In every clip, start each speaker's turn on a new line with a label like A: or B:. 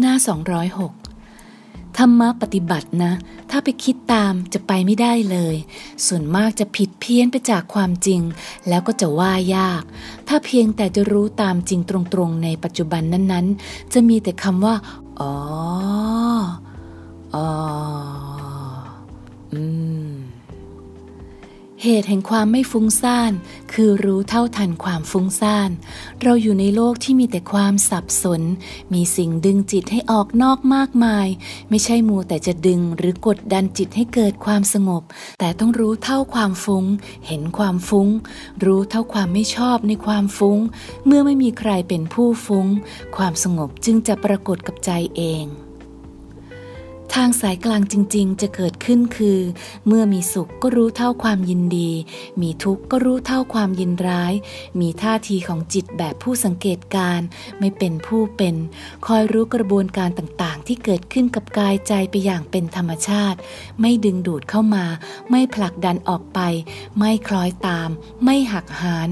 A: หน้า 206 ธรรมะปฏิบัตินะ ถ้าไปคิดตามจะไปไม่ได้เลย ส่วนมากจะผิดเพี้ยนไปจากความจริง แล้วก็จะว่ายาก ถ้าเพียงแต่จะรู้ตามจริงตรงๆ ในปัจจุบันนั้นๆ จะมีแต่คำว่า อ๋อ เหตุแห่งความไม่ฟุ้งซ่าน คือรู้เท่าทันความฟุ้งซ่าน เราอยู่ในโลกที่มีแต่ความสับสน มีสิ่งดึงจิตให้ออกนอกมากมาย ไม่ใช่มูแต่จะดึงหรือกดดันจิตให้เกิดความสงบ แต่ต้องรู้เท่าความฟุ้ง เห็นความฟุ้ง รู้เท่าความไม่ชอบในความฟุ้ง เมื่อไม่มีใครเป็นผู้ฟุ้ง ความสงบจึงจะปรากฏกับใจเอง ทางสายกลางจริงๆ จะเกิดขึ้นคือ เมื่อมีสุขก็รู้เท่าความยินดี มีทุกข์ก็รู้เท่าความยินร้าย มีท่าทีของจิตแบบผู้สังเกตการ ไม่เป็นผู้เป็น คอยรู้กระบวนการต่างๆ ที่เกิดขึ้นกับกายใจไปอย่างเป็นธรรมชาติ ไม่ดึงดูดเข้ามา ไม่ผลักดันออกไป ไม่คล้อยตาม ไม่หักหาน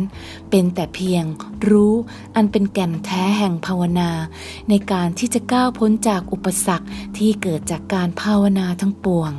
A: เป็นแต่เพียง รู้ อันเป็นแก่นแท้แห่งภาวนา ในการที่จะก้าวพ้นจากอุปสรรคที่เกิดจากการภาวนาทั้งปวง